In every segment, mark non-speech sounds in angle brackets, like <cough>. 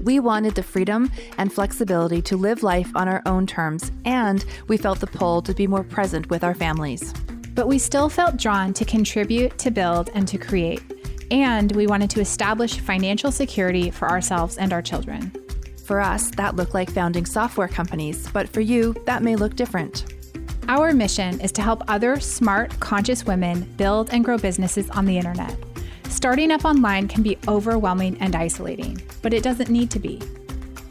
We wanted the freedom and flexibility to live life on our own terms, and we felt the pull to be more present with our families. But we still felt drawn to contribute, to build, and to create. And we wanted to establish financial security for ourselves and our children. For us, that looked like founding software companies, but for you, that may look different. Our mission is to help other smart, conscious women build and grow businesses on the internet. Starting up online can be overwhelming and isolating, but it doesn't need to be.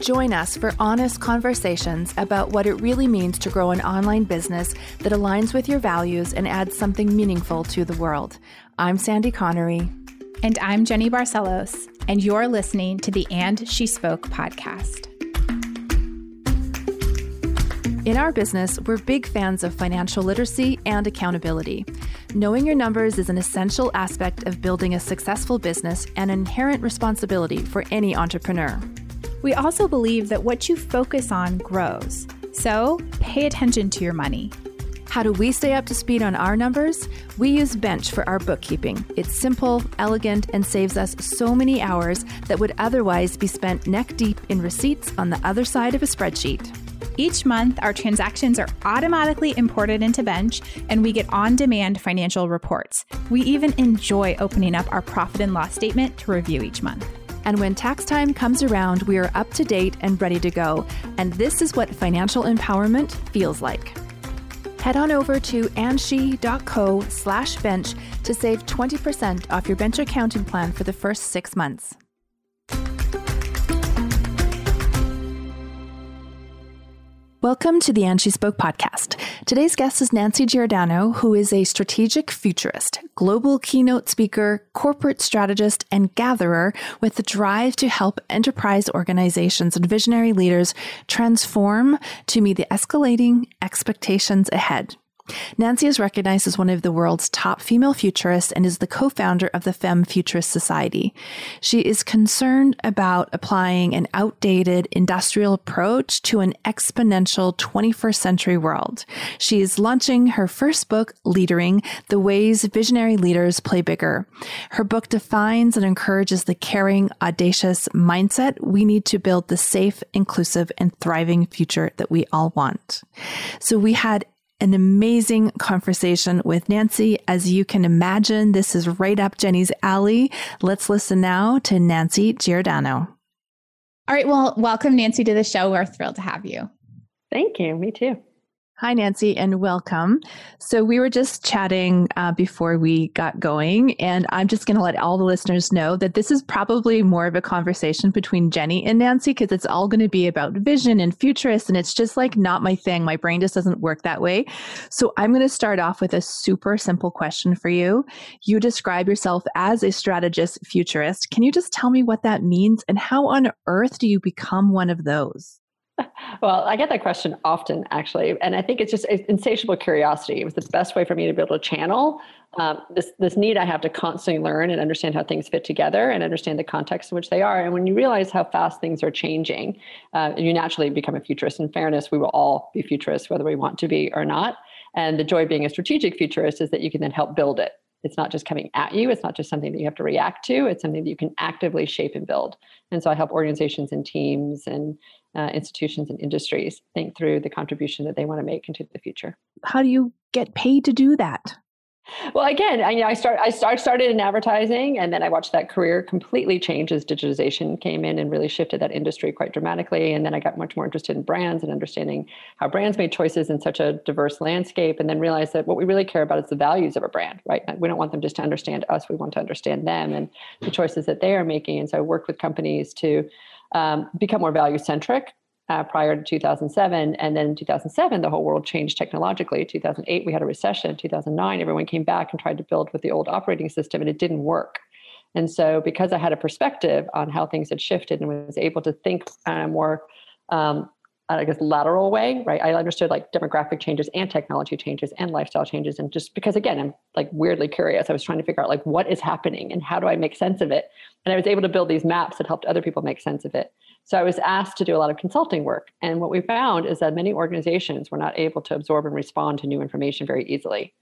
Join us for honest conversations about what it really means to grow an online business that aligns with your values and adds something meaningful to the world. I'm Sandy Connery. And I'm Jenny Barcelos, and you're listening to the And She Spoke podcast. In our business, we're big fans of financial literacy and accountability. Knowing your numbers is an essential aspect of building a successful business and an inherent responsibility for any entrepreneur. We also believe that what you focus on grows. So pay attention to your money. How do we stay up to speed on our numbers? We use Bench for our bookkeeping. It's simple, elegant, and saves us so many hours that would otherwise be spent neck deep in receipts on the other side of a spreadsheet. Each month, our transactions are automatically imported into Bench, and we get on demand financial reports. We even enjoy opening up our profit and loss statement to review each month. And when tax time comes around, we are up to date and ready to go. And this is what financial empowerment feels like. Head on over to andshe.co slash bench to save 20% off your bench accounting plan for the first six months. Welcome to the And She Spoke podcast. Today's guest is Nancy Giordano, who is a strategic futurist, global keynote speaker, corporate strategist, and gatherer with the drive to help enterprise organizations and visionary leaders transform to meet the escalating expectations ahead. Nancy is recognized as one of the world's top female futurists and is the co-founder of the Femme Futurist Society. She is concerned about applying an outdated industrial approach to an exponential 21st century world. She is launching her first book, Leadering, The Ways Visionary Leaders Play Bigger. Her book defines and encourages the caring, audacious mindset we need to build the safe, inclusive, and thriving future that we all want. So we had an amazing conversation with Nancy. As you can imagine, this is right up Jenny's alley. Let's listen now to Nancy Giordano. All right. Well, welcome, Nancy, to the show. We're thrilled to have you. Thank you. Me too. Hi, Nancy, and welcome. So, we were just chatting uh, before we got going, and I'm just going to let all the listeners know that this is probably more of a conversation between Jenny and Nancy because it's all going to be about vision and futurists, and it's just like not my thing. My brain just doesn't work that way. So, I'm going to start off with a super simple question for you. You describe yourself as a strategist futurist. Can you just tell me what that means, and how on earth do you become one of those? Well, I get that question often, actually, and I think it's just insatiable curiosity. It was the best way for me to be able to channel um, this this need I have to constantly learn and understand how things fit together and understand the context in which they are. And when you realize how fast things are changing, uh, you naturally become a futurist. In fairness, we will all be futurists, whether we want to be or not. And the joy of being a strategic futurist is that you can then help build it. It's not just coming at you. It's not just something that you have to react to. It's something that you can actively shape and build. And so I help organizations and teams and uh, institutions and industries think through the contribution that they want to make into the future. How do you get paid to do that? Well, again, I, you know, I start I start, started in advertising, and then I watched that career completely change as digitization came in and really shifted that industry quite dramatically. And then I got much more interested in brands and understanding how brands made choices in such a diverse landscape, and then realized that what we really care about is the values of a brand, right? We don't want them just to understand us; we want to understand them and the choices that they are making. And so I work with companies to um, become more value centric uh, prior to 2007. And then in 2007, the whole world changed technologically. 2008, we had a recession. 2009, everyone came back and tried to build with the old operating system, and it didn't work. And so, because I had a perspective on how things had shifted and was able to think uh, more um, Uh, I guess lateral way, right? I understood like demographic changes and technology changes and lifestyle changes. And just because again, I'm like weirdly curious, I was trying to figure out like what is happening and how do I make sense of it? And I was able to build these maps that helped other people make sense of it. So I was asked to do a lot of consulting work. And what we found is that many organizations were not able to absorb and respond to new information very easily.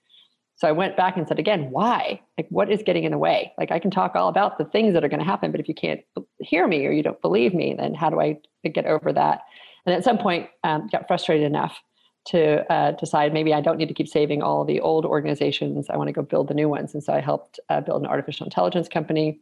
So I went back and said again, why? Like, what is getting in the way? Like, I can talk all about the things that are going to happen, but if you can't hear me or you don't believe me, then how do I get over that? And at some point, um, got frustrated enough to uh, decide maybe I don't need to keep saving all the old organizations. I want to go build the new ones. And so I helped uh, build an artificial intelligence company.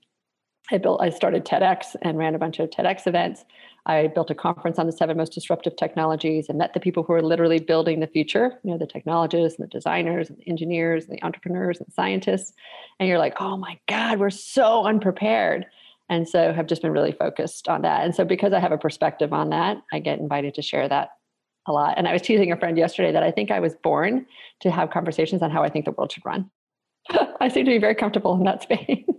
I built, I started TEDx and ran a bunch of TEDx events. I built a conference on the seven most disruptive technologies and met the people who are literally building the future, you know, the technologists and the designers and the engineers and the entrepreneurs and scientists. And you're like, oh my God, we're so unprepared and so have just been really focused on that. And so because i have a perspective on that i get invited to share that a lot. And i was teasing a friend yesterday that i think i was born to have conversations on how i think the world should run. <laughs> I seem to be very comfortable in that space. <laughs>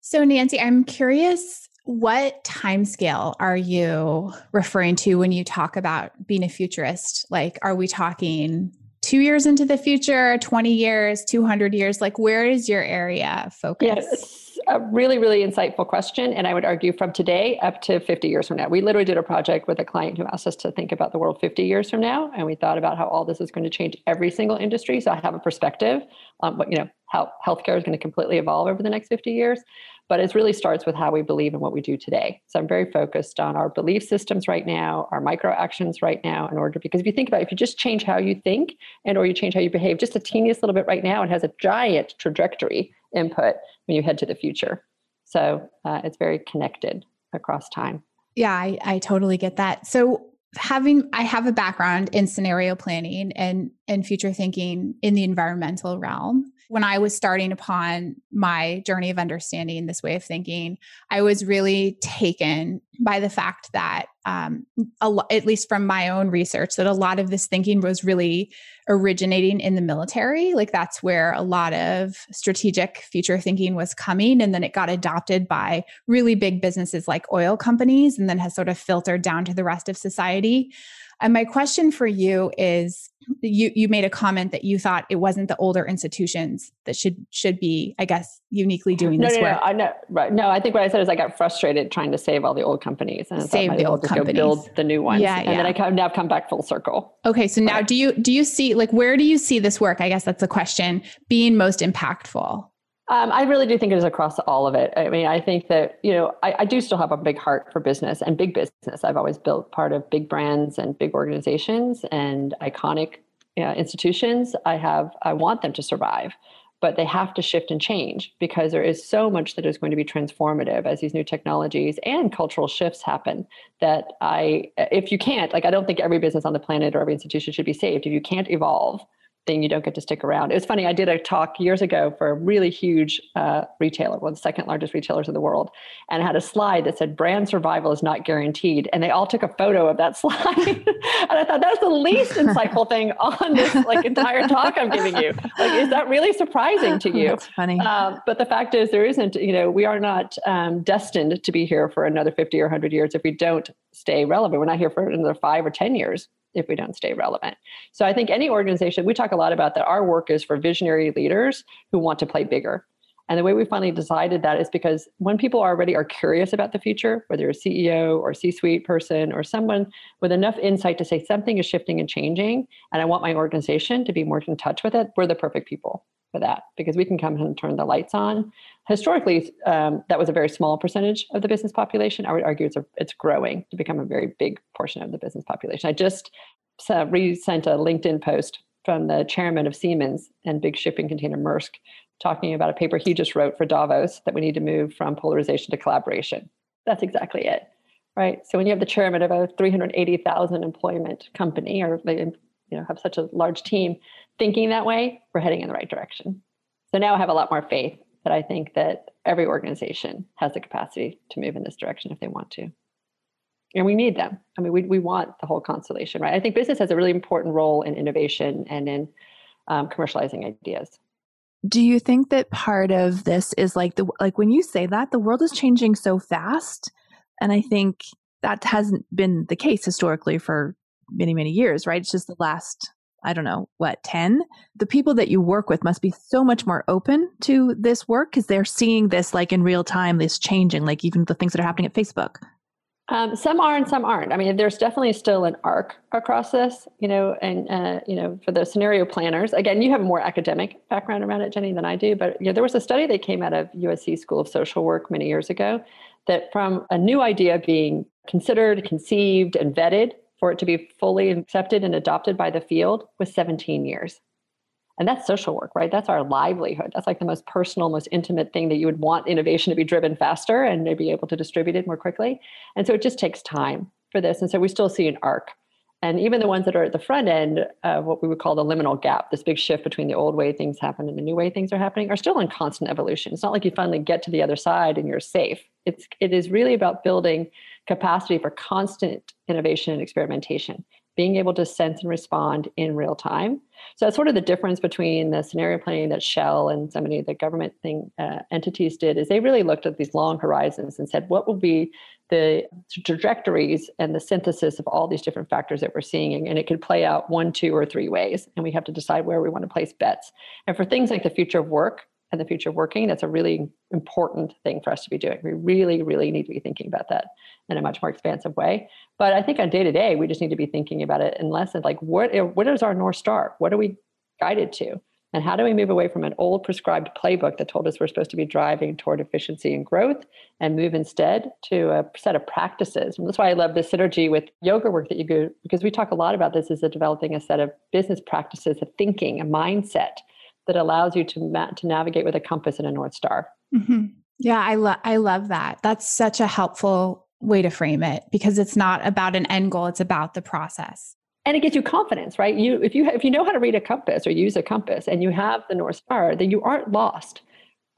So nancy i'm curious what time scale are you referring to when you talk about being a futurist? Like are we talking two years into the future 20 years 200 years? Like where is your area of focus? Yes a really, really insightful question. And I would argue from today up to 50 years from now. We literally did a project with a client who asked us to think about the world 50 years from now. And we thought about how all this is going to change every single industry. So I have a perspective on what, you know, how healthcare is going to completely evolve over the next 50 years. But it really starts with how we believe in what we do today. So I'm very focused on our belief systems right now, our micro actions right now, in order because if you think about it, if you just change how you think and or you change how you behave just a teeniest little bit right now, it has a giant trajectory input when you head to the future. So uh, it's very connected across time. Yeah, I, I totally get that. So having I have a background in scenario planning and and future thinking in the environmental realm when I was starting upon my journey of understanding this way of thinking, I was really taken by the fact that, um, lo- at least from my own research, that a lot of this thinking was really originating in the military. Like that's where a lot of strategic future thinking was coming. And then it got adopted by really big businesses like oil companies and then has sort of filtered down to the rest of society. And my question for you is you you made a comment that you thought it wasn't the older institutions that should should be, I guess, uniquely doing no, this no, work. No, I know, right. No, I think what I said is I got frustrated trying to save all the old companies and save the old companies. build the new ones. Yeah, and yeah. then I kind of now come back full circle. Okay, so now right. do you do you see like where do you see this work? I guess that's the question being most impactful. Um, I really do think it is across all of it. I mean, I think that, you know, I, I, do still have a big heart for business and big business. I've always built part of big brands and big organizations and iconic know, institutions. I have, I want them to survive, but they have to shift and change because there is so much that is going to be transformative as these new technologies and cultural shifts happen that I, if you can't, like, I don't think every business on the planet or every institution should be saved. If you can't evolve, thing, you don't get to stick around. It was funny. I did a talk years ago for a really huge uh, retailer, one of the second largest retailers in the world, and I had a slide that said "brand survival is not guaranteed," and they all took a photo of that <laughs> slide. and I thought that's the least insightful <laughs> thing on this like entire talk I'm giving you. Like, is that really surprising to you? That's funny. Um, but the fact is, there isn't. You know, we are not um, destined to be here for another 50 or 100 years if we don't stay relevant. We're not here for another five or 10 years if we don't stay relevant. So I think any organization, we talk a lot about that our work is for visionary leaders who want to play bigger. And the way we finally decided that is because when people already are curious about the future, whether you're a CEO or C-suite person or someone with enough insight to say something is shifting and changing, and I want my organization to be more in touch with it, we're the perfect people for that because we can come and turn the lights on. Historically, um, that was a very small percentage of the business population. I would argue it's a, it's growing to become a very big portion of the business population. I just uh, resent a LinkedIn post from the chairman of Siemens and big shipping container Maersk talking about a paper he just wrote for Davos that we need to move from polarization to collaboration. That's exactly it. Right. So when you have the chairman of a 380,000 employment company or they you know have such a large team thinking that way, we're heading in the right direction. So now I have a lot more faith that I think that every organization has the capacity to move in this direction if they want to. And we need them. I mean, we, we want the whole constellation, right? I think business has a really important role in innovation and in um, commercializing ideas. Do you think that part of this is like the like when you say that the world is changing so fast, and I think that hasn't been the case historically for many, many years, right? It's just the last, I don't know, what, 10? The people that you work with must be so much more open to this work because they're seeing this like in real time, this changing, like even the things that are happening at Facebook. Um, some are and some aren't. I mean, there's definitely still an arc across this, you know, and uh, you know, for the scenario planners. Again, you have a more academic background around it, Jenny, than I do. But you know, there was a study that came out of USC School of Social Work many years ago that from a new idea being considered, conceived, and vetted for it to be fully accepted and adopted by the field was 17 years. And that's social work, right? That's our livelihood. That's like the most personal, most intimate thing that you would want innovation to be driven faster and to be able to distribute it more quickly. And so it just takes time for this. And so we still see an arc. And even the ones that are at the front end of what we would call the liminal gap, this big shift between the old way things happen and the new way things are happening, are still in constant evolution. It's not like you finally get to the other side and you're safe. It's it is really about building capacity for constant innovation and experimentation being able to sense and respond in real time. So that's sort of the difference between the scenario planning that Shell and so many of the government thing uh, entities did is they really looked at these long horizons and said, what will be the trajectories and the synthesis of all these different factors that we're seeing? And it could play out one, two, or three ways. And we have to decide where we want to place bets. And for things like the future of work, and the future of working, that's a really important thing for us to be doing. We really, really need to be thinking about that in a much more expansive way. But I think on day to day, we just need to be thinking about it in less of like what what is our north star? What are we guided to? And how do we move away from an old prescribed playbook that told us we're supposed to be driving toward efficiency and growth and move instead to a set of practices? And that's why I love the synergy with yoga work that you do, because we talk a lot about this as a developing a set of business practices, a thinking, a mindset that allows you to ma- to navigate with a compass and a north star. Mm-hmm. Yeah, I love I love that. That's such a helpful way to frame it because it's not about an end goal; it's about the process. And it gives you confidence, right? You if you if you know how to read a compass or use a compass, and you have the north star, then you aren't lost,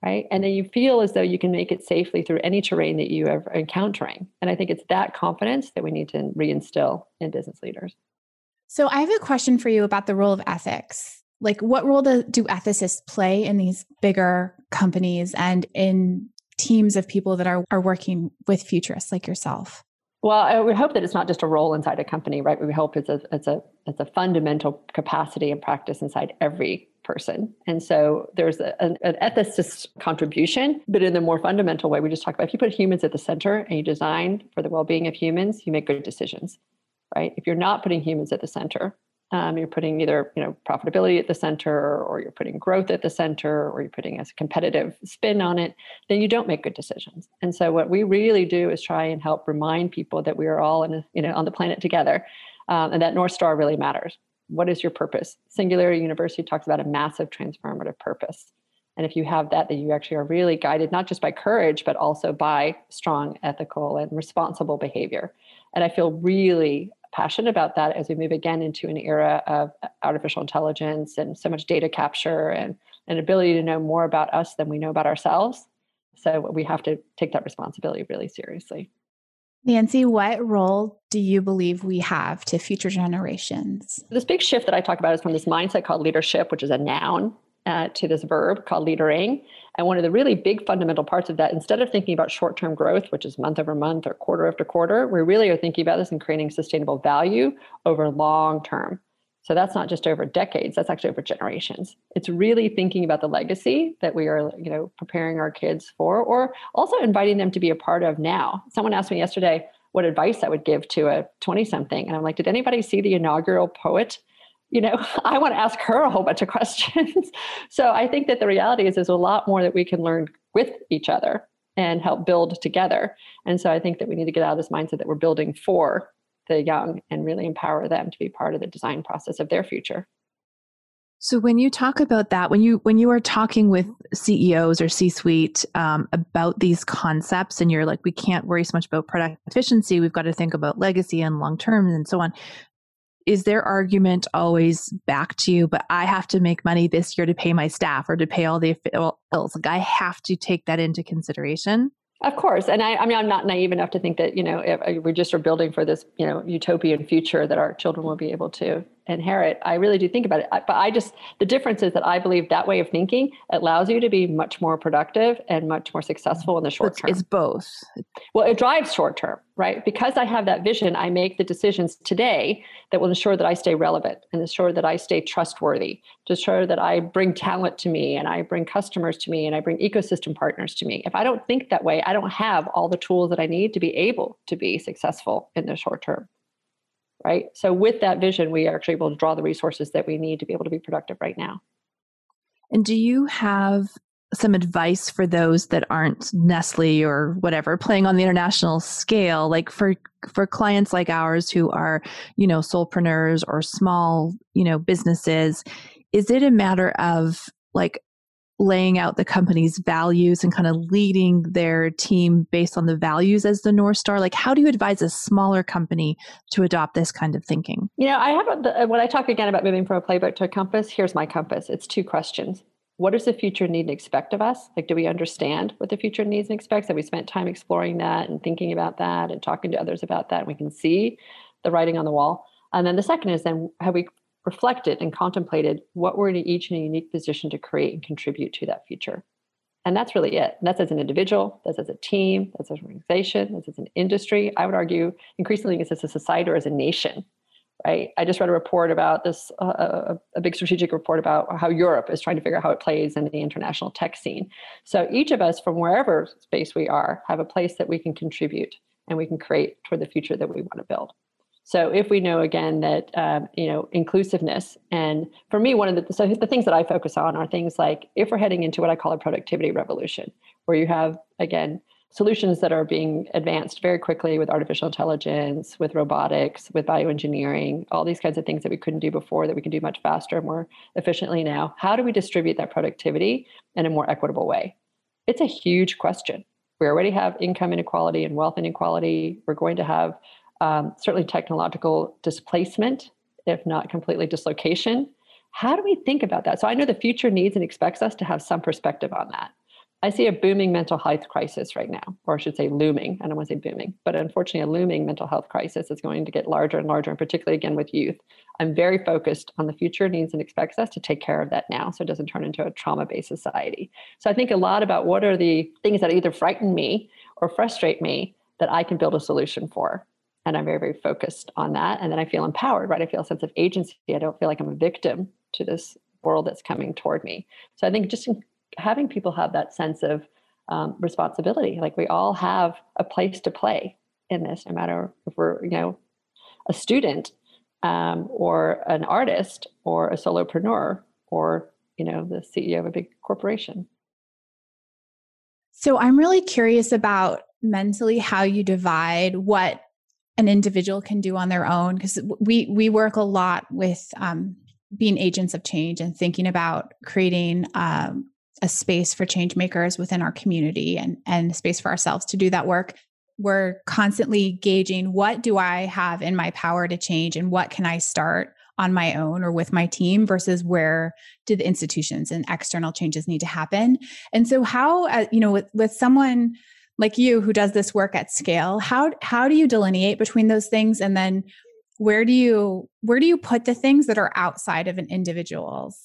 right? And then you feel as though you can make it safely through any terrain that you are encountering. And I think it's that confidence that we need to reinstill in business leaders. So I have a question for you about the role of ethics like what role do, do ethicists play in these bigger companies and in teams of people that are, are working with futurists like yourself? Well, we hope that it's not just a role inside a company, right? We hope it's a it's a it's a fundamental capacity and practice inside every person. And so there's a, an, an ethicist contribution, but in the more fundamental way, we just talk about if you put humans at the center and you design for the well-being of humans, you make good decisions, right? If you're not putting humans at the center, um, you're putting either you know profitability at the center or you're putting growth at the center or you're putting a competitive spin on it then you don't make good decisions. And so what we really do is try and help remind people that we are all in a, you know on the planet together um, and that north star really matters. What is your purpose? Singularity university talks about a massive transformative purpose. And if you have that then you actually are really guided not just by courage but also by strong ethical and responsible behavior. And i feel really passionate about that as we move again into an era of artificial intelligence and so much data capture and an ability to know more about us than we know about ourselves. So we have to take that responsibility really seriously. Nancy, what role do you believe we have to future generations? This big shift that I talk about is from this mindset called leadership, which is a noun, uh, to this verb called leadering. And one of the really big fundamental parts of that, instead of thinking about short term growth, which is month over month or quarter after quarter, we really are thinking about this and creating sustainable value over long term. So that's not just over decades, that's actually over generations. It's really thinking about the legacy that we are, you know, preparing our kids for or also inviting them to be a part of now. Someone asked me yesterday what advice I would give to a 20 something and I'm like, did anybody see the inaugural poet you know, <laughs> I want to ask her a whole bunch of questions. <laughs> so I think that the reality is there's a lot more that we can learn with each other and help build together. And so I think that we need to get out of this mindset that we're building for the young and really empower them to be part of the design process of their future. So when you talk about that, when you when you are talking with CEOs or C-suite um, about these concepts, and you're like, we can't worry so much about product efficiency, we've got to think about legacy and long term and so on is their argument always back to you but i have to make money this year to pay my staff or to pay all the bills. Like i have to take that into consideration. Of course. And i, I mean i'm not naive enough to think that you know if we just are building for this you know utopian future that our children will be able to inherit, I really do think about it. But I just, the difference is that I believe that way of thinking allows you to be much more productive and much more successful in the short term. It's both. Well, it drives short term, right? Because I have that vision, I make the decisions today that will ensure that I stay relevant and ensure that I stay trustworthy, to ensure that I bring talent to me and I bring customers to me and I bring ecosystem partners to me. If I don't think that way, I don't have all the tools that I need to be able to be successful in the short term right? So with that vision, we are actually able to draw the resources that we need to be able to be productive right now. And do you have some advice for those that aren't Nestle or whatever playing on the international scale like for for clients like ours who are you know solopreneurs or small you know businesses is it a matter of like laying out the company's values and kind of leading their team based on the values as the north star like how do you advise a smaller company to adopt this kind of thinking? You know i have when i talk again about moving from a playbook to a compass here's my compass. It's two questions. What does the future need and expect of us? Like do we understand what the future needs and expects? Have we spent time exploring that and thinking about that and talking to others about that? And we can see the writing on the wall. And then the second is then have we reflected and contemplated what we're each in a unique position to create and contribute to that future. And that's really it. That's as an individual, that's as a team, that's as an organization, that's as an industry. I would argue increasingly it's as a society or as a nation, right? I just read a report about this, uh, a, a big strategic report about how Europe is trying to figure out how it plays in the international tech scene. So each of us, from wherever space we are, have a place that we can contribute and we can create toward the future that we want to build. So if we know again that um, you know inclusiveness, and for me, one of the so the things that I focus on are things like if we're heading into what I call a productivity revolution, where you have again solutions that are being advanced very quickly with artificial intelligence, with robotics, with bioengineering, all these kinds of things that we couldn't do before that we can do much faster, and more efficiently now. How do we distribute that productivity in a more equitable way? It's a huge question. We already have income inequality and wealth inequality. We're going to have um, certainly technological displacement, if not completely dislocation. How do we think about that? So I know the future needs and expects us to have some perspective on that. I see a booming mental health crisis right now, or I should say looming. I don't want to say booming, but unfortunately, a looming mental health crisis is going to get larger and larger, and particularly again with youth. I'm very focused on the future needs and expects us to take care of that now so it doesn't turn into a trauma based society. So I think a lot about what are the things that either frighten me or frustrate me that I can build a solution for and i'm very very focused on that and then i feel empowered right? I feel a sense of agency. I don't feel like i'm a victim to this world that's coming toward me. So i think just having people have that sense of um, responsibility like we all have a place to play in this no matter if we're you know a student um, or an artist or a solopreneur or you know the ceo of a big corporation. So i'm really curious about mentally how you divide what an individual can do on their own because we we work a lot with um, being agents of change and thinking about creating um, a space for change makers within our community and and space for ourselves to do that work. We're constantly gauging what do i have in my power to change and what can i start on my own or with my team versus where do the institutions and external changes need to happen. And so how uh, you know with, with someone like you who does this work at scale how how do you delineate between those things? And then where do you where do you put the things that are outside of an individual's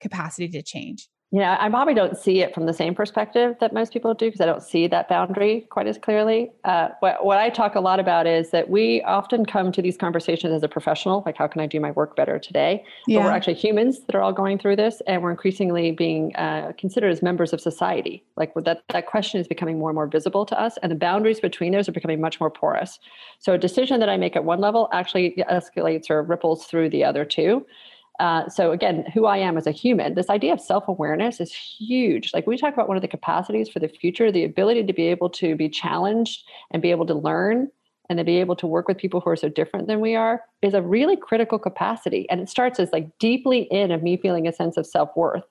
capacity to change yeah, I probably don't see it from the same perspective that most people do because I don't see that boundary quite as clearly. Uh, what, what I talk a lot about is that we often come to these conversations as a professional, like how can I do my work better today? Yeah. But we're actually humans that are all going through this, and we're increasingly being uh, considered as members of society. Like that, that question is becoming more and more visible to us, and the boundaries between those are becoming much more porous. So a decision that I make at one level actually escalates or ripples through the other two. Uh, so again, who I am as a human, this idea of self-awareness is huge. Like we talk about one of the capacities for the future, the ability to be able to be challenged and be able to learn and to be able to work with people who are so different than we are is a really critical capacity. And it starts as like deeply in of me feeling a sense of self-worth.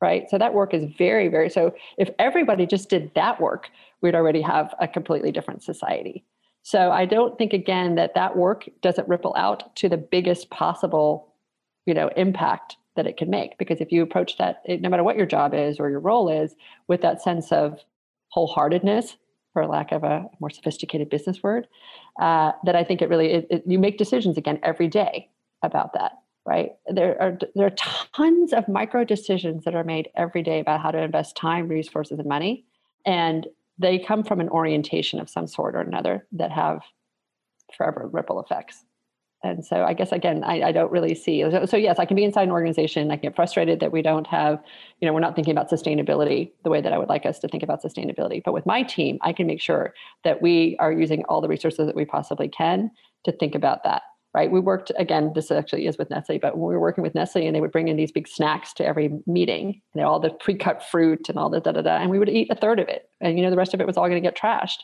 Right. So that work is very, very so if everybody just did that work, we'd already have a completely different society. So I don't think again that that work doesn't ripple out to the biggest possible you know impact that it can make. Because if you approach that no matter what your job is or your role is with that sense of wholeheartedness for lack of a more sophisticated business word uh, that i think it really it, it, you make decisions again every day about that right? There are there are tons of micro decisions that are made every day about how to invest time resources and money. And they come from an orientation of some sort or another that have forever ripple effects and so i guess again i, I don't really see so, so, yes i can be inside an organization i can get frustrated that we don't have you know we're not thinking about sustainability the way that i would like us to think about sustainability. But with my team i can make sure that we are using all the resources that we possibly can to think about that right? We worked again this actually is with nestle but when we were working with nestle and they would bring in these big snacks to every meeting and all the pre-cut fruit and all the da da da and we would eat a third of it and you know the rest of it was all going to get trashed.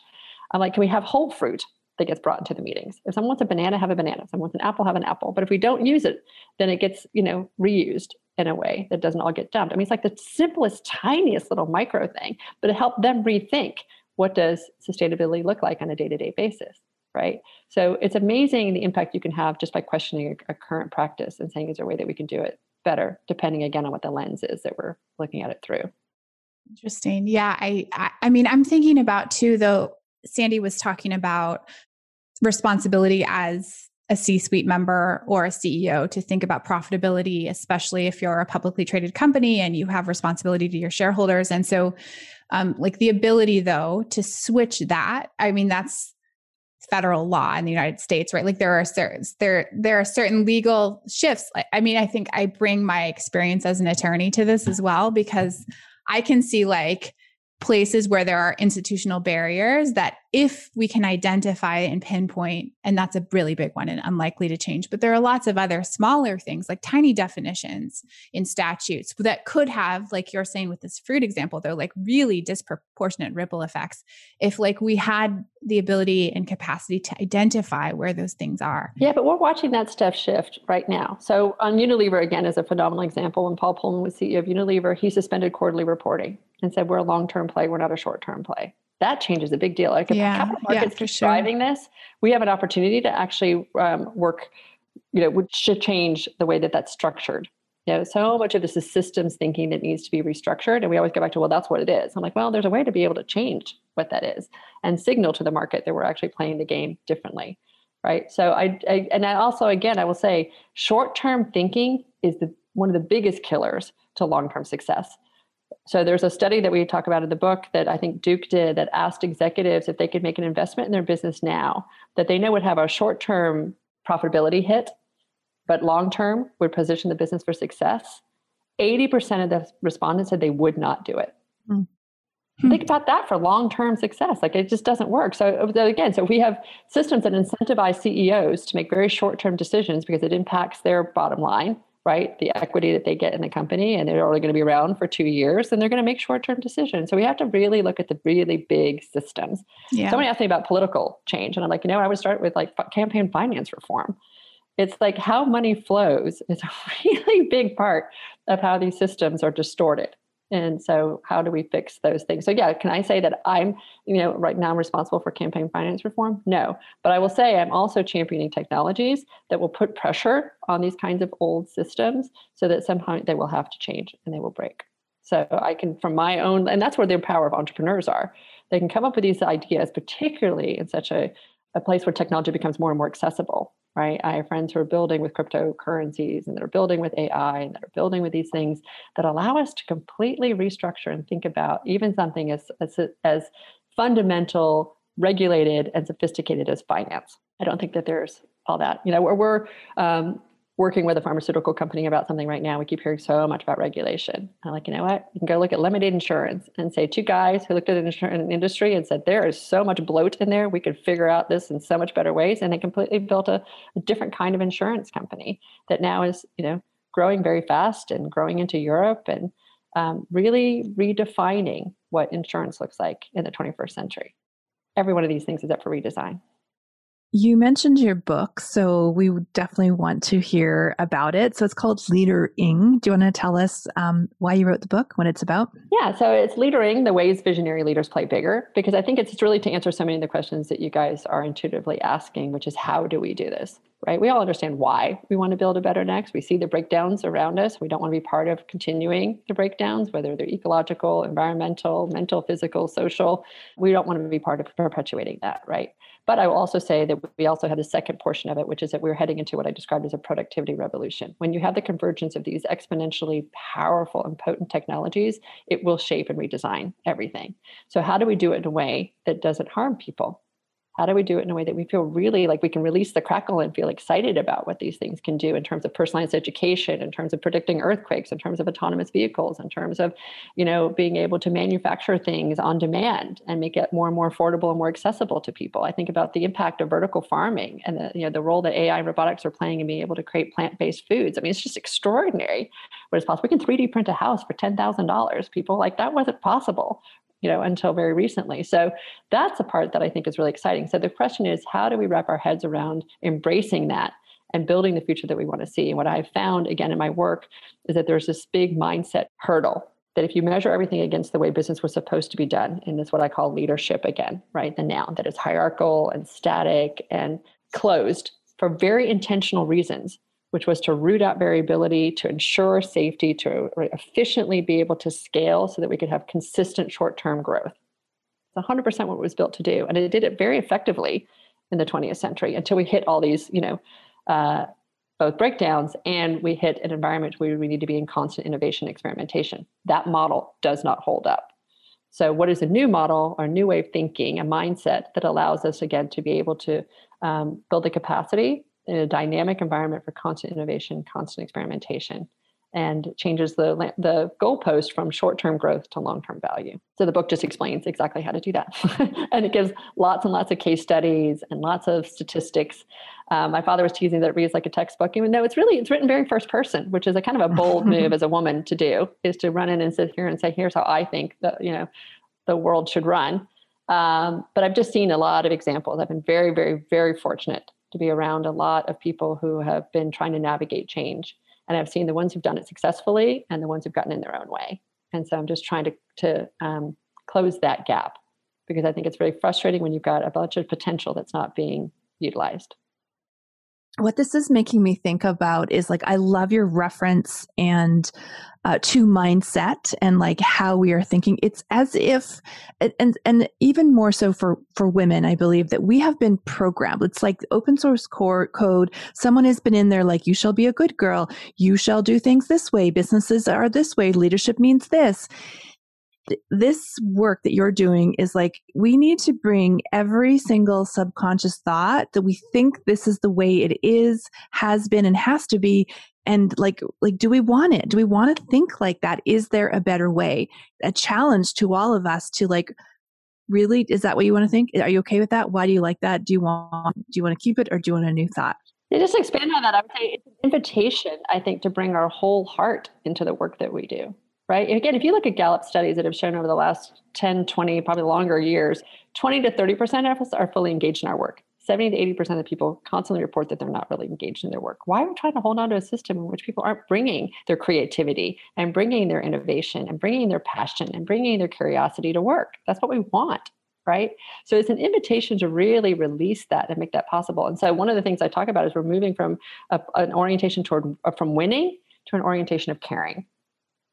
I'm like can we have whole fruit that gets brought into the meetings. If someone wants a banana, have a banana. If someone wants an apple, have an apple. But if we don't use it, then it gets, you know, reused in a way that doesn't all get dumped. I mean, it's like the simplest, tiniest little micro thing, but it helped them rethink what does sustainability look like on a day-to-day basis, right? So it's amazing the impact you can have just by questioning a, a current practice and saying, is there a way that we can do it better, depending again on what the lens is that we're looking at it through. Interesting. Yeah, I, I I mean, I'm thinking about too though Sandy was talking about responsibility as a C suite member or a CEO to think about profitability, especially if you're a publicly traded company and you have responsibility to your shareholders. And so, um, like the ability though to switch that, I mean, that's federal law in the United States, right? Like there are certain there there are certain legal shifts. I mean, I think I bring my experience as an attorney to this as well because I can see like places where there are institutional barriers that if we can identify and pinpoint and that's a really big one and unlikely to change but there are lots of other smaller things like tiny definitions in statutes that could have like you're saying with this fruit example they're like really disproportionate ripple effects if like we had the ability and capacity to identify where those things are. Yeah but we're watching that stuff shift right now. So on unilever again is a phenomenal example. When paul polman was ceo of unilever he suspended quarterly reporting and said we're a long-term play, we're not a short-term play. That change is a big deal. Like if yeah, capital markets yeah, sure. driving this, we have an opportunity to actually um, work, you know, which should change the way that that's structured. You know, so much of this is systems thinking that needs to be restructured. And we always go back to, well, that's what it is. I'm like, well, there's a way to be able to change what that is and signal to the market that we're actually playing the game differently. Right. So I, I and I also, again, I will say short term thinking is the one of the biggest killers to long term success so there's a study that we talk about in the book that I think Duke did that asked executives if they could make an investment in their business now that they know would have a short-term profitability hit, but long-term would position the business for success. 80% of the respondents said they would not do it. Mm-hmm. Think about that for long-term success. Like it just doesn't work. So again, so we have systems that incentivize CEOs to make very short-term decisions because it impacts their bottom line right? The equity that they get in the company, and they're only going to be around for two years, and they're going to make short term decisions. So we have to really look at the really big systems. Yeah. Somebody asked me about political change, and I'm like, you know, I would start with like campaign finance reform. It's like how money flows is <laughs> a really big part of how these systems are distorted. And so, how do we fix those things? So, yeah, can I say that I'm, you know, right now I'm responsible for campaign finance reform? No. But I will say I'm also championing technologies that will put pressure on these kinds of old systems so that somehow they will have to change and they will break. So, I can, from my own, and that's where the power of entrepreneurs are. They can come up with these ideas, particularly in such a, a place where technology becomes more and more accessible right? I have friends who are building with cryptocurrencies and that are building with AI and that are building with these things that allow us to completely restructure and think about even something as, as, as fundamental, regulated, and sophisticated as finance. I don't think that there's all that. You know, we're, we're um, working with a pharmaceutical company about something right now. We keep hearing so much about regulation. I'm like, you know what? You can go look at Lemonade Insurance and say two guys who looked at an insurance industry and said there is so much bloat in there. We could figure out this in so much better ways, and they completely built a, a different kind of insurance company that now is, you know, growing very fast and growing into Europe and um, really redefining what insurance looks like in the 21st century. Every one of these things is up for redesign. You mentioned your book, so we definitely want to hear about it. So it's called Leadering. Do you want to tell us um, why you wrote the book, what it's about? Yeah, so it's Leadering, the ways visionary leaders play bigger, because I think it's really to answer so many of the questions that you guys are intuitively asking, which is how do we do this, right? We all understand why we want to build a better next. We see the breakdowns around us. We don't want to be part of continuing the breakdowns, whether they're ecological, environmental, mental, physical, social. We don't want to be part of perpetuating that, right? But I will also say that we also have the second portion of it, which is that we're heading into what I described as a productivity revolution. When you have the convergence of these exponentially powerful and potent technologies, it will shape and redesign everything. So, how do we do it in a way that doesn't harm people? How do we do it in a way that we feel really like we can release the Kraken and feel excited about what these things can do in terms of personalized education in terms of predicting earthquakes in terms of autonomous vehicles in terms of you know being able to manufacture things on demand and make it more and more affordable and more accessible to people. I think about the impact of vertical farming and the you know the role that ai and robotics are playing in being able to create plant-based foods. I mean it's just extraordinary what is possible. We can 3d print a house for $10000 people like that wasn't possible you know, until very recently. So that's a part that I think is really exciting. So the question is, how do we wrap our heads around embracing that and building the future that we want to see? And what I've found again in my work is that there's this big mindset hurdle that if you measure everything against the way business was supposed to be done, and it's what I call leadership again, right? The noun that is hierarchical and static and closed for very intentional reasons which was to root out variability, to ensure safety, to efficiently be able to scale so that we could have consistent short term growth. It's 100% what it was built to do. And it did it very effectively in the 20th century until we hit all these, you know, uh, both breakdowns and we hit an environment where we need to be in constant innovation experimentation. That model does not hold up. So, what is a new model or new way of thinking, a mindset that allows us again to be able to um, build the capacity in a dynamic environment for constant innovation, constant experimentation, and changes the the goalpost from short-term growth to long-term value. So the book just explains exactly how to do that, <laughs> and it gives lots and lots of case studies and lots of statistics. Um, my father was teasing that it reads like a textbook, even though it's really it's written very first person, which is a kind of a bold <laughs> move as a woman to do, is to run in and sit here and say, "Here's how I think that you know the world should run." Um, but I've just seen a lot of examples. I've been very, very, very fortunate to be around a lot of people who have been trying to navigate change. And I've seen the ones who've done it successfully and the ones who've gotten in their own way. And so I'm just trying to, to um, close that gap because I think it's very frustrating when you've got a bunch of potential that's not being utilized what this is making me think about is like I love your reference and uh, to mindset and like how we are thinking. It's as if, and and even more so for for women, I believe that we have been programmed. It's like open source core code. Someone has been in there like, you shall be a good girl. You shall do things this way. Businesses are this way. Leadership means this this work that you're doing is like we need to bring every single subconscious thought that we think this is the way it is has been and has to be and like like do we want it? Do we want to think like that? Is there a better way? A challenge to all of us to like really is that what you want to think? Are you okay with that? Why do you like that? Do you want do you want to keep it or do you want a new thought? Yeah, just expand on that. I would say it's an invitation, I think, to bring our whole heart into the work that we do right? Again, if you look at Gallup studies that have shown over the last 10, 20, probably longer years, 20 to 30% of us are fully engaged in our work. 70 to 80% of people constantly report that they're not really engaged in their work. Why are we trying to hold on to a system in which people aren't bringing their creativity and bringing their innovation and bringing their passion and bringing their curiosity to work? That's what we want right? So it's an invitation to really release that and make that possible. And so one of the things I talk about is we're moving from a, an orientation toward uh, from winning to an orientation of caring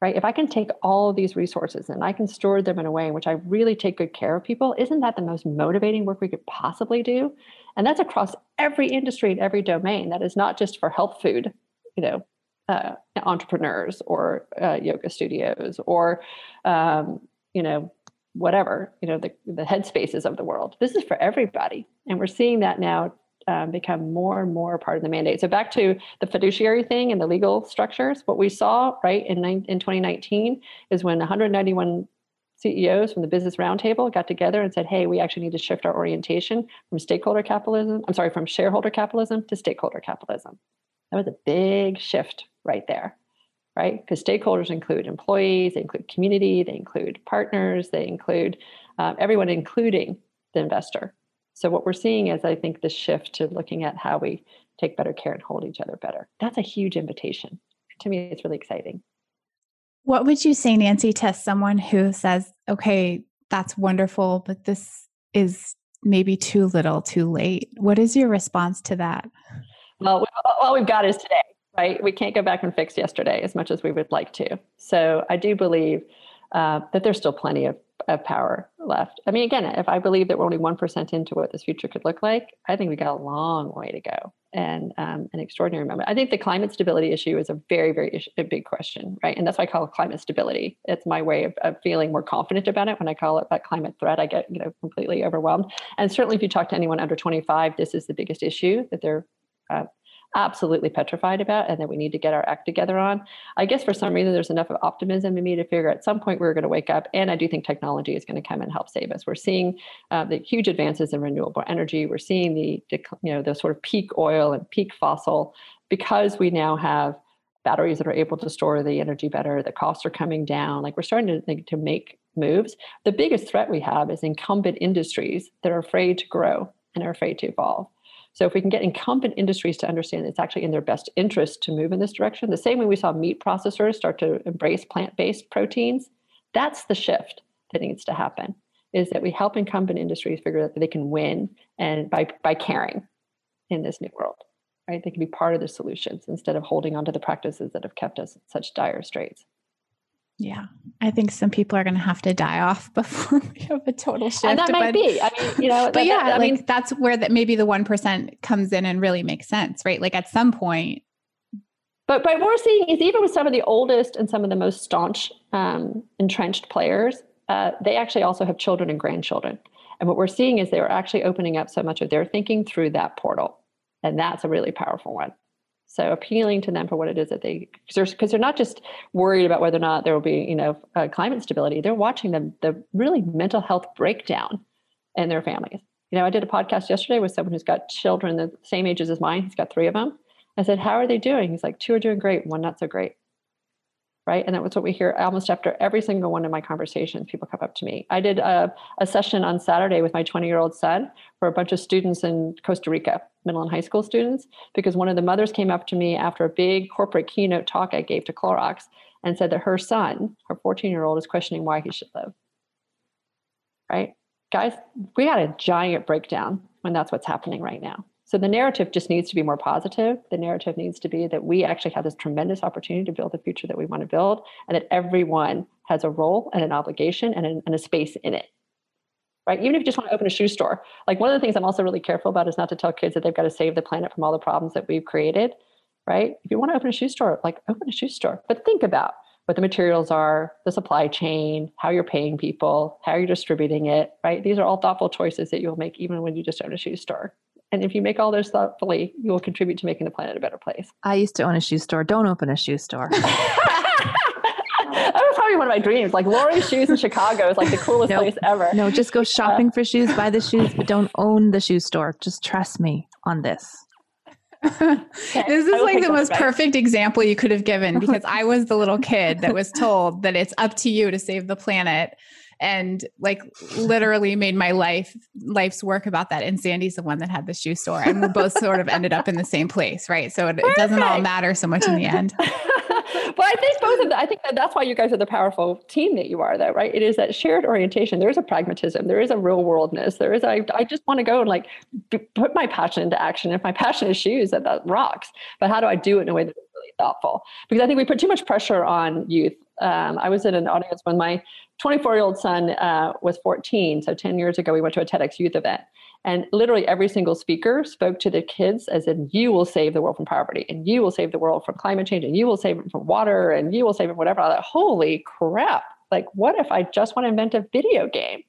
right? If I can take all of these resources and I can store them in a way in which I really take good care of people, isn't that the most motivating work we could possibly do? And that's across every industry and every domain. That is not just for health food, you know, uh, entrepreneurs or uh, yoga studios or, um, you know, whatever, you know, the, the headspaces of the world. This is for everybody. And we're seeing that now um, become more and more part of the mandate. So back to the fiduciary thing and the legal structures, what we saw right in, in 2019 is when 191 CEOs from the Business Roundtable got together and said, "Hey, we actually need to shift our orientation from stakeholder capitalism. I'm sorry, from shareholder capitalism to stakeholder capitalism." That was a big shift right there, right? Because stakeholders include employees, they include community, they include partners, they include um, everyone, including the investor. So what we're seeing is, I think, the shift to looking at how we take better care and hold each other better. That's a huge invitation. To me, it's really exciting. What would you say, Nancy, to someone who says, okay, that's wonderful, but this is maybe too little, too late? What is your response to that? Well, all we've got is today, right? We can't go back and fix yesterday as much as we would like to. So I do believe uh, that there's still plenty of of power left. I mean, again, if I believe that we're only 1% into what this future could look like, I think we got a long way to go and um, an extraordinary moment. I think the climate stability issue is a very, very a big question, right? And that's why I call it climate stability. It's my way of, of feeling more confident about it. When I call it that climate threat, I get, you know, completely overwhelmed. And certainly if you talk to anyone under 25, this is the biggest issue that they're uh, absolutely petrified about and that we need to get our act together on. I guess for some reason there's enough of optimism in me to figure at some point we're going to wake up. And I do think technology is going to come and help save us. We're seeing uh, the huge advances in renewable energy. We're seeing the, you know the sort of peak oil and peak fossil because we now have batteries that are able to store the energy better. The costs are coming down. Like we're starting to think to make moves. The biggest threat we have is incumbent industries that are afraid to grow and are afraid to evolve. So if we can get incumbent industries to understand it's actually in their best interest to move in this direction, the same way we saw meat processors start to embrace plant-based proteins, that's the shift that needs to happen. Is that we help incumbent industries figure out that they can win and by by caring in this new world, right? They can be part of the solutions instead of holding on to the practices that have kept us in such dire straits. Yeah, I think some people are going to have to die off <laughs> before we have a total shift. And that might but, be. I mean, you know, but that, yeah, that, I like mean, that's where that maybe the one percent comes in and really makes sense, right? Like at some point. But but what we're seeing is even with some of the oldest and some of the most staunch um, entrenched players, uh, they actually also have children and grandchildren. And what we're seeing is they're actually opening up so much of their thinking through that portal, and that's a really powerful one. So appealing to them for what it is that they, because they're, they're, not just worried about whether or not there will be, you know, uh, climate stability. They're watching the the really mental health breakdown in their families. You know, I did a podcast yesterday with someone who's got children the same ages as mine. He's got three of them. I said, "How are they doing?" He's like, two are doing great, one not so great." Right? And that was what we hear almost after every single one of my conversations. People come up to me. I did a, a session on Saturday with my 20 year old son for a bunch of students in Costa Rica, middle and high school students, because one of the mothers came up to me after a big corporate keynote talk I gave to Clorox and said that her son, her 14 year old, is questioning why he should live. Right? Guys, we had a giant breakdown when that's what's happening right now. So the narrative just needs to be more positive. The narrative needs to be that we actually have this tremendous opportunity to build the future that we want to build, and that everyone has a role and an obligation and, and a space in it. Right? Even if you just want to open a shoe store. Like one of the things I'm also really careful about is not to tell kids that they've got to save the planet from all the problems that we've created. Right? If you want to open a shoe store, like open a shoe store. But think about what the materials are, the supply chain, how you're paying people, how you're distributing it, right? These are all thoughtful choices that you'll make even when you just own a shoe store. And if you make all those thoughtfully, you will contribute to making the planet a better place. I used to own a shoe store. Don't open a shoe store. <laughs> that was probably one of my dreams. Like Lori's Shoes in Chicago is like the coolest nope. place ever. No, just go shopping uh, for shoes, buy the shoes, but don't own the shoe store. Just trust me on this. okay. <laughs> This is like the most advice. perfect example you could have given <laughs> because I was the little kid that was told that it's up to you to save the planet and like literally made my life life's work about that. And Sandy's the one that had the shoe store, and we both sort of ended up in the same place, right? So it, it doesn't all matter so much in the end. <laughs> but I think both of them, I think that that's why you guys are the powerful team that you are, though, right? It is that shared orientation. There is a pragmatism. There is a real worldness. There is, I, I just want to go and like put my passion into action. If my passion is shoes, that, that rocks. But how do I do it in a way that's really thoughtful? Because I think we put too much pressure on youth. Um, I was in an audience when my 24 year old son uh, was 14. So 10 years ago, we went to a TEDx youth event. And literally every single speaker spoke to the kids as in, you will save the world from poverty, and you will save the world from climate change, and you will save it from water, and you will save it from whatever. I thought, holy crap. Like, what if I just want to invent a video game?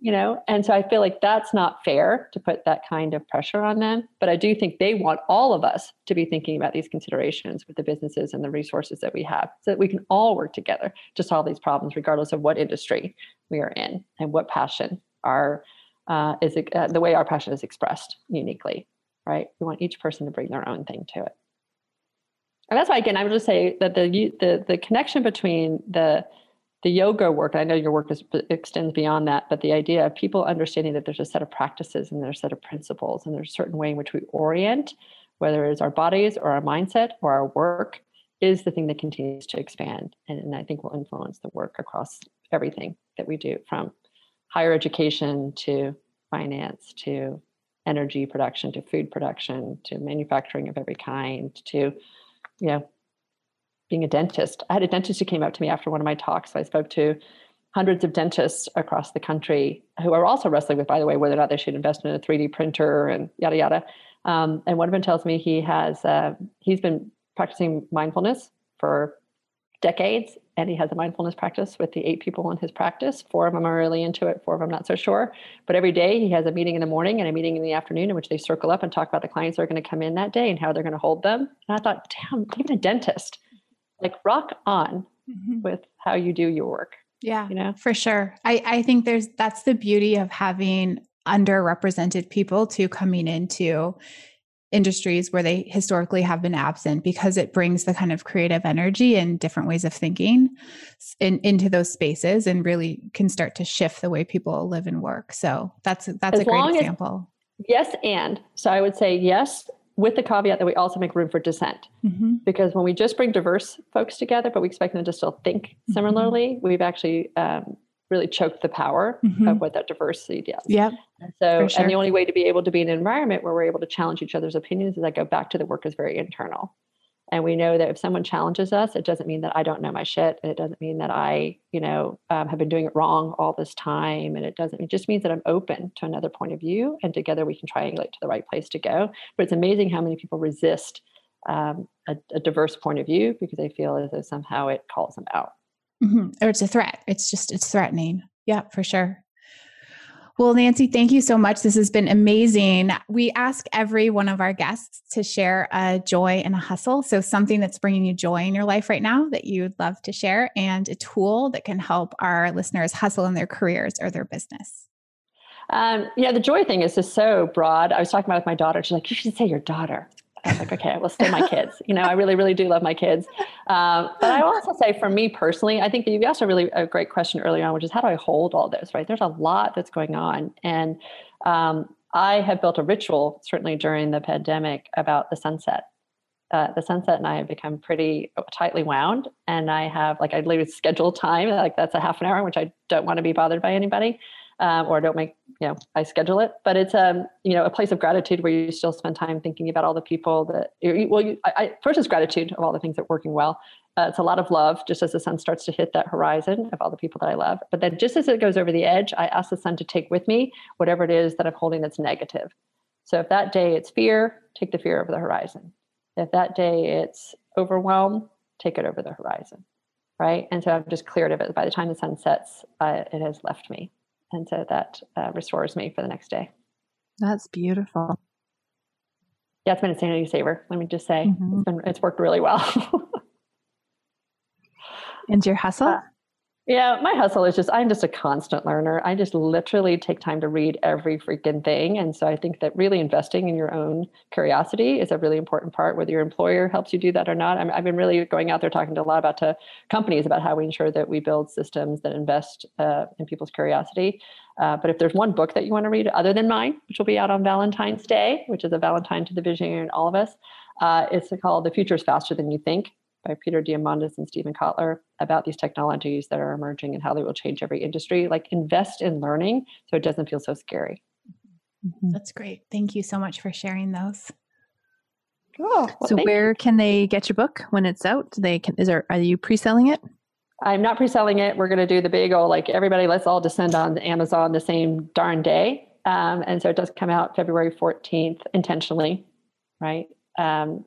You know? And so i feel like that's not fair to put that kind of pressure on them. But i do think they want all of us to be thinking about these considerations with the businesses and the resources that we have so that we can all work together to solve these problems regardless of what industry we are in and what passion our uh, is uh, the way our passion is expressed uniquely right? We want each person to bring their own thing to it. And that's why again i would just say that the the the connection between the the yoga work, I know your work is, extends beyond that, but the idea of people understanding that there's a set of practices and there's a set of principles and there's a certain way in which we orient, whether it's our bodies or our mindset or our work, is the thing that continues to expand. And, and I think will influence the work across everything that we do from higher education to finance to energy production to food production to manufacturing of every kind to you know being a dentist. I had a dentist who came up to me after one of my talks. I spoke to hundreds of dentists across the country who are also wrestling with, by the way, whether or not they should invest in a 3D printer and yada yada. Um, and one of them tells me he has uh, he's been practicing mindfulness for decades, and he has a mindfulness practice with the eight people in his practice. Four of them are really into it, four of them not so sure. But every day he has a meeting in the morning and a meeting in the afternoon in which they circle up and talk about the clients that are going to come in that day and how they're going to hold them. And I thought, damn, even a dentist, like rock on mm-hmm. with how you do your work. Yeah, you know, for sure. I, I think there's that's the beauty of having underrepresented people to coming into industries where they historically have been absent because it brings the kind of creative energy and different ways of thinking in, into those spaces and really can start to shift the way people live and work. So that's that's as a great example. As, yes, and so I would say yes with the caveat that we also make room for dissent. Mm-hmm. Because when we just bring diverse folks together, but we expect them to still think mm-hmm. similarly, we've actually um, really choked the power mm-hmm. of what that diversity does. Yeah. So, sure. and the only way to be able to be in an environment where we're able to challenge each other's opinions is I go back to the work is very internal. And we know that if someone challenges us, it doesn't mean that I don't know my shit. And it doesn't mean that I, you know, um, have been doing it wrong all this time. And it doesn't, it just means that I'm open to another point of view. And together we can triangulate to the right place to go. But it's amazing how many people resist um, a, a, diverse point of view because they feel as though somehow it calls them out. Mm-hmm. Or it's a threat. It's just, it's threatening. Yeah, for sure. Well, Nancy, thank you so much. This has been amazing. We ask every one of our guests to share a joy and a hustle. So, something that's bringing you joy in your life right now that you'd love to share, and a tool that can help our listeners hustle in their careers or their business. Um, yeah, the joy thing is just so broad. I was talking about with my daughter. She's like, you should say your daughter. I was like, okay, I will stay my kids. You know, I really, really do love my kids. Um, but I also say, for me personally, I think that you asked a really a great question earlier on, which is how do I hold all this? Right? There's a lot that's going on, and um, I have built a ritual certainly during the pandemic about the sunset. Uh, the sunset and I have become pretty tightly wound, and I have like I literally schedule time like that's a half an hour, which I don't want to be bothered by anybody um, or don't make you know I schedule it. But it's um you know a place of gratitude where you still spend time thinking about all the people that you, well you, I, I, first is gratitude of all the things that are working well. Uh, it's a lot of love just as the sun starts to hit that horizon of all the people that I love. But then just as it goes over the edge, I ask the sun to take with me whatever it is that I'm holding that's negative. So if that day it's fear, take the fear over the horizon. If that day it's overwhelm, take it over the horizon. Right. And so I've just cleared of it. By the time the sun sets, uh, it has left me and so that uh, restores me for the next day. That's beautiful. Yeah, it's been a sanity saver. Let me just say, mm-hmm. it's been it's worked really well. <laughs> and your hustle? Uh, yeah, my hustle is just, I'm just a constant learner. I just literally take time to read every freaking thing. And so I think that really investing in your own curiosity is a really important part, whether your employer helps you do that or not. i have been really going out there talking to a lot about to companies about how we ensure that we build systems that invest uh, in people's curiosity. Uh, but if there's one book that you want to read other than mine, which will be out on Valentine's Day, which is a Valentine to the visionary and all of us, uh, it's called The Future is Faster Than You Think by Peter Diamandis and Steven Kotler about these technologies that are emerging and how they will change every industry. Like invest in learning so it doesn't feel so scary. Mm-hmm. That's great. Thank you so much for sharing those. Cool. Well, so where you. can they get your book when it's out? They can is there are you pre-selling it? I'm not pre-selling it. We're going to do the big old like everybody let's all descend on Amazon the same darn day. Um, and so it does come out February 14th intentionally, right? Um,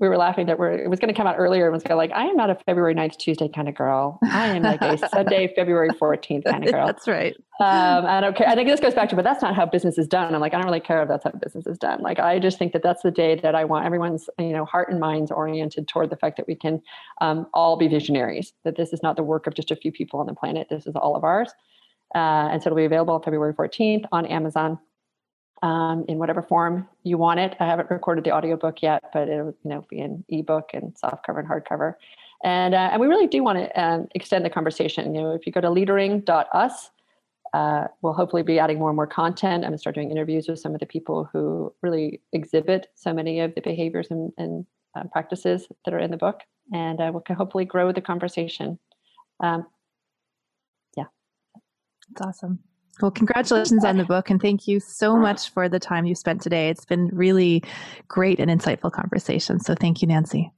we were laughing that we're it was going to come out earlier and was going like I am not a February 9th Tuesday kind of girl. I am like a <laughs> Sunday February 14th kind of girl. that's right. Um, I don't care. I think this goes back to, but that's not how business is done. I'm like, I don't really care if that's how business is done. Like, I just think that that's the day that I want everyone's, you know, heart and minds oriented toward the fact that we can um, all be visionaries. That this is not the work of just a few people on the planet. This is all of ours. Uh, and so it'll be available February 14th on Amazon um, in whatever form you want it. I haven't recorded the audiobook yet, but it'll you know be an ebook and soft cover and hardcover. And uh, and we really do want to um, extend the conversation. You know, if you go to leadering.us, uh, we'll hopefully be adding more and more content. I'm going to start doing interviews with some of the people who really exhibit so many of the behaviors and, and uh, practices that are in the book, and uh, we can hopefully grow the conversation. Um, yeah, that's awesome. Well, congratulations on the book and thank you so much for the time you spent today. It's been really great and insightful conversation. So thank you, Nancy.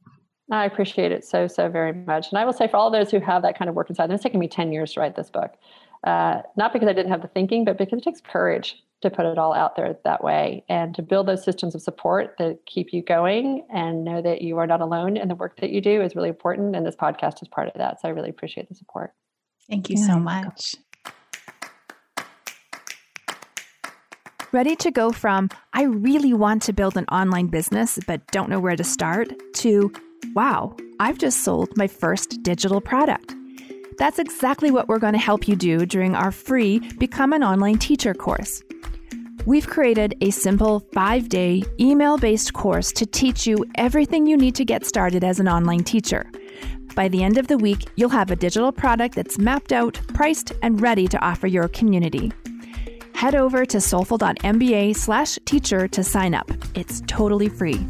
I appreciate it so, so very much. And I will say for all those who have that kind of work inside, them, it's taken me 10 years to write this book. Uh, not because I didn't have the thinking, but because it takes courage to put it all out there that way and to build those systems of support that keep you going and know that you are not alone in the work that you do is really important. And this podcast is part of that. So I really appreciate the support. Thank you yeah. so much. Ready to go from, I really want to build an online business but don't know where to start, to, wow, I've just sold my first digital product. That's exactly what we're going to help you do during our free Become an Online Teacher course. We've created a simple five day email based course to teach you everything you need to get started as an online teacher. By the end of the week, you'll have a digital product that's mapped out, priced, and ready to offer your community. Head over to soulful.mba slash teacher to sign up. It's totally free.